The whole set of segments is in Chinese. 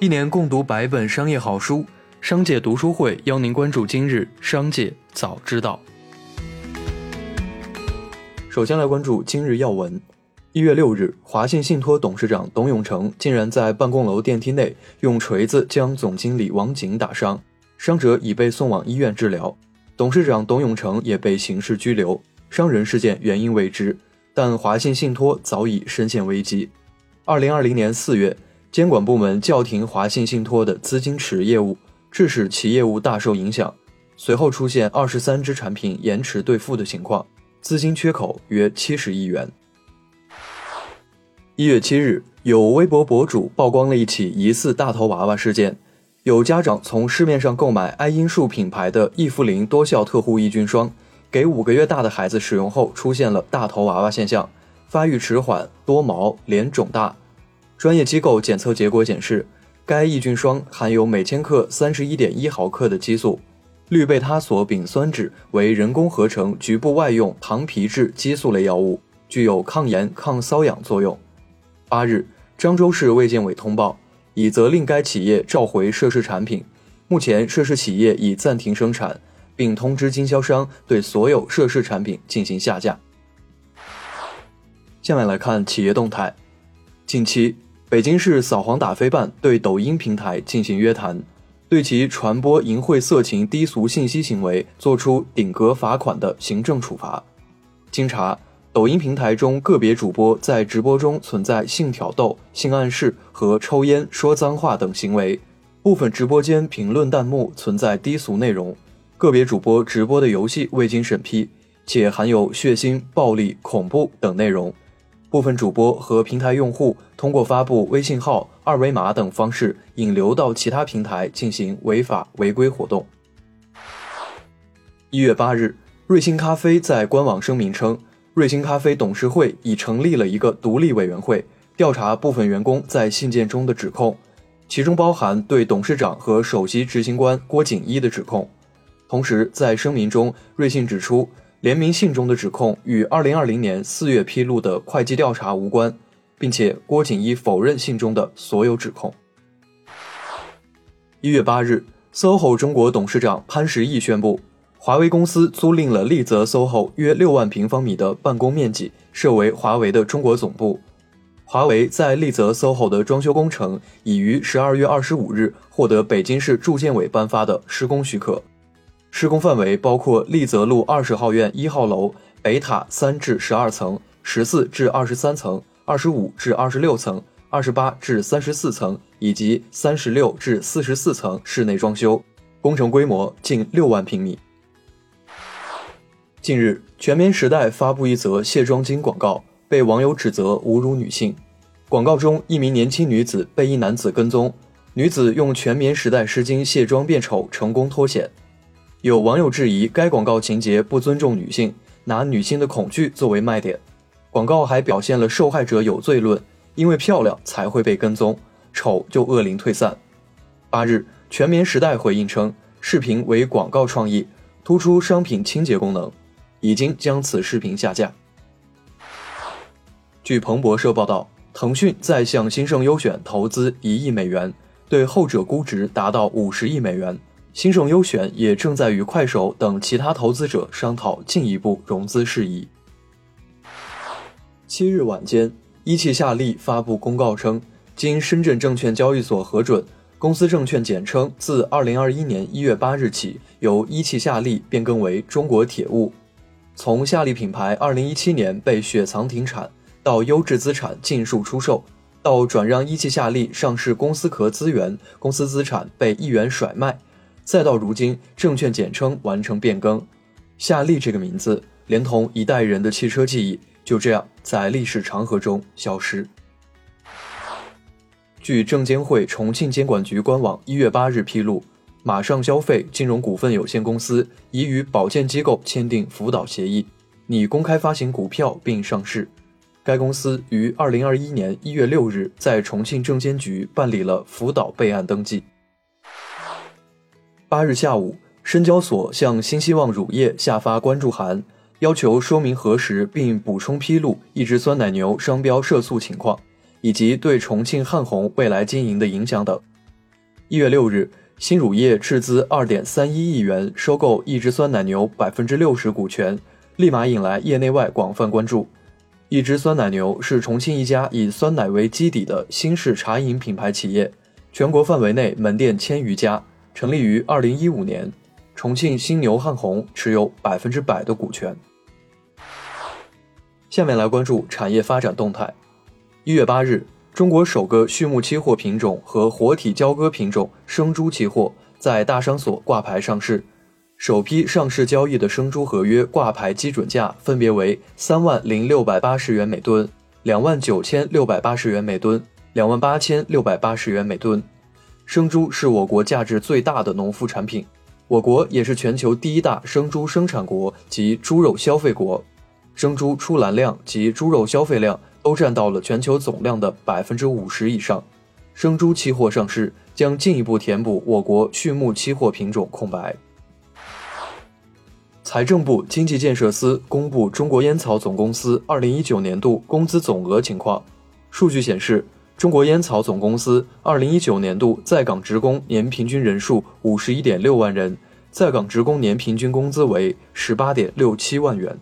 一年共读百本商业好书，商界读书会邀您关注今日商界早知道。首先来关注今日要闻。一月六日，华信信托董事长董永成竟然在办公楼电梯内用锤子将总经理王景打伤，伤者已被送往医院治疗，董事长董永成也被刑事拘留。伤人事件原因未知，但华信信托早已深陷危机。二零二零年四月，监管部门叫停华信信托的资金池业务，致使其业务大受影响。随后出现二十三只产品延迟兑付的情况，资金缺口约七十亿元。一月七日，有微博博主曝光了一起疑似大头娃娃事件。有家长从市面上购买爱因树品牌的益肤灵多效特护抑菌霜，给五个月大的孩子使用后，出现了大头娃娃现象，发育迟缓、多毛、脸肿大。专业机构检测结果显示，该抑菌霜含有每千克三十一点一毫克的激素，氯贝他索丙酸酯为人工合成局部外用糖皮质激素类药物，具有抗炎、抗瘙痒作用。八日，漳州市卫健委通报，已责令该企业召回涉事产品。目前，涉事企业已暂停生产，并通知经销商对所有涉事产品进行下架。下面来看企业动态。近期，北京市扫黄打非办对抖音平台进行约谈，对其传播淫秽色情低俗信息行为作出顶格罚款的行政处罚。经查。抖音平台中个别主播在直播中存在性挑逗、性暗示和抽烟、说脏话等行为，部分直播间评论弹幕存在低俗内容，个别主播直播的游戏未经审批，且含有血腥、暴力、恐怖等内容，部分主播和平台用户通过发布微信号、二维码等方式引流到其他平台进行违法违规活动。一月八日，瑞幸咖啡在官网声明称。瑞幸咖啡董事会已成立了一个独立委员会，调查部分员工在信件中的指控，其中包含对董事长和首席执行官郭锦一的指控。同时，在声明中，瑞幸指出，联名信中的指控与2020年4月披露的会计调查无关，并且郭锦一否认信中的所有指控。一月八日，SOHO 中国董事长潘石屹宣布。华为公司租赁了丽泽 SOHO 约六万平方米的办公面积，设为华为的中国总部。华为在丽泽 SOHO 的装修工程已于十二月二十五日获得北京市住建委颁发的施工许可，施工范围包括丽泽路二十号院一号楼北塔三至十二层、十四至二十三层、二十五至二十六层、二十八至三十四层以及三十六至四十四层室内装修，工程规模近六万平米。近日，全棉时代发布一则卸妆巾广告，被网友指责侮辱女性。广告中，一名年轻女子被一男子跟踪，女子用全棉时代湿巾卸妆变丑，成功脱险。有网友质疑该广告情节不尊重女性，拿女性的恐惧作为卖点。广告还表现了受害者有罪论，因为漂亮才会被跟踪，丑就恶灵退散。八日，全棉时代回应称，视频为广告创意，突出商品清洁功能。已经将此视频下架。据彭博社报道，腾讯在向新盛优选投资一亿美元，对后者估值达到五十亿美元。新盛优选也正在与快手等其他投资者商讨进一步融资事宜。七日晚间，一汽夏利发布公告称，经深圳证券交易所核准，公司证券简称自二零二一年一月八日起由一汽夏利变更为中国铁物。从夏利品牌2017年被雪藏停产，到优质资产尽数出售，到转让一汽夏利上市公司壳资源，公司资产被一元甩卖，再到如今证券简称完成变更，夏利这个名字连同一代人的汽车记忆就这样在历史长河中消失。据证监会重庆监管局官网一月八日披露。马上消费金融股份有限公司已与保荐机构签订辅导协议，拟公开发行股票并上市。该公司于二零二一年一月六日在重庆证监局办理了辅导备案登记。八日下午，深交所向新希望乳业下发关注函，要求说明核实并补充披露一只酸奶牛商标涉诉情况，以及对重庆汉红未来经营的影响等。一月六日，新乳业斥资二点三一亿元收购一只酸奶牛百分之六十股权，立马引来业内外广泛关注。一只酸奶牛是重庆一家以酸奶为基底的新式茶饮品牌企业，全国范围内门店千余家，成立于二零一五年。重庆新牛汉红持有百分之百的股权。下面来关注产业发展动态。一月八日，中国首个畜牧期货品种和活体交割品种生猪期货在大商所挂牌上市。首批上市交易的生猪合约挂牌基准价分别为三万零六百八十元每吨、两万九千六百八十元每吨、两万八千六百八十元每吨。生猪是我国价值最大的农副产品。我国也是全球第一大生猪生产国及猪肉消费国，生猪出栏量及猪肉消费量都占到了全球总量的百分之五十以上。生猪期货上市将进一步填补我国畜牧期货品种空白。财政部经济建设司公布中国烟草总公司二零一九年度工资总额情况，数据显示。中国烟草总公司二零一九年度在岗职工年平均人数五十一点六万人，在岗职工年平均工资为十八点六七万元。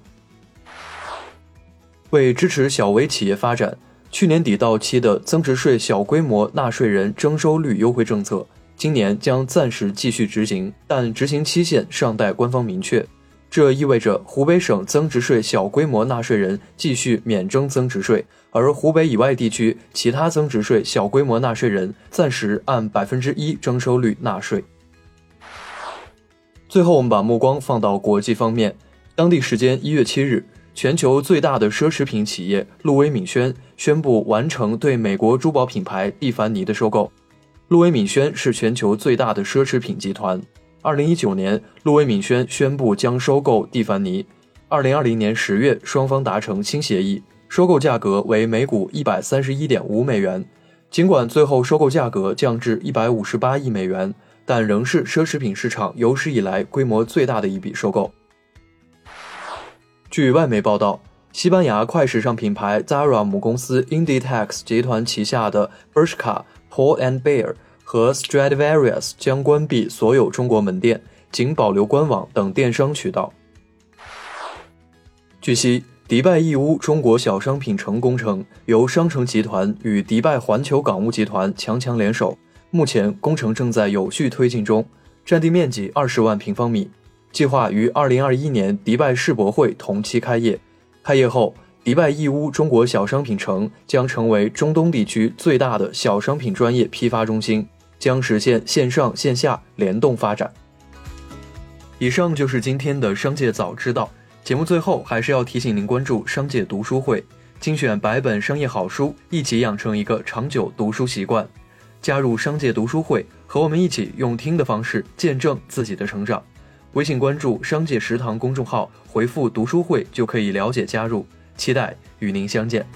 为支持小微企业发展，去年底到期的增值税小规模纳税人征收率优惠政策，今年将暂时继续执行，但执行期限尚待官方明确。这意味着湖北省增值税小规模纳税人继续免征增值税，而湖北以外地区其他增值税小规模纳税人暂时按百分之一征收率纳税。最后，我们把目光放到国际方面。当地时间一月七日，全球最大的奢侈品企业路威敏轩宣布完成对美国珠宝品牌蒂凡尼的收购。路威敏轩是全球最大的奢侈品集团。二零一九年，路威敏轩宣布将收购蒂凡尼。二零二零年十月，双方达成新协议，收购价格为每股一百三十一点五美元。尽管最后收购价格降至一百五十八亿美元，但仍是奢侈品市场有史以来规模最大的一笔收购。据外媒报道，西班牙快时尚品牌 Zara 母公司 Inditex 集团旗下的 Bershka、Paul and Bear。和 Stradivarius 将关闭所有中国门店，仅保留官网等电商渠道。据悉，迪拜义乌中国小商品城工程由商城集团与迪拜环球港务集团强强联手，目前工程正在有序推进中，占地面积二十万平方米，计划于二零二一年迪拜世博会同期开业。开业后，迪拜义乌中国小商品城将成为中东地区最大的小商品专业批发中心。将实现线上线下联动发展。以上就是今天的商界早知道节目。最后还是要提醒您关注商界读书会，精选百本商业好书，一起养成一个长久读书习惯。加入商界读书会，和我们一起用听的方式见证自己的成长。微信关注“商界食堂”公众号，回复“读书会”就可以了解加入。期待与您相见。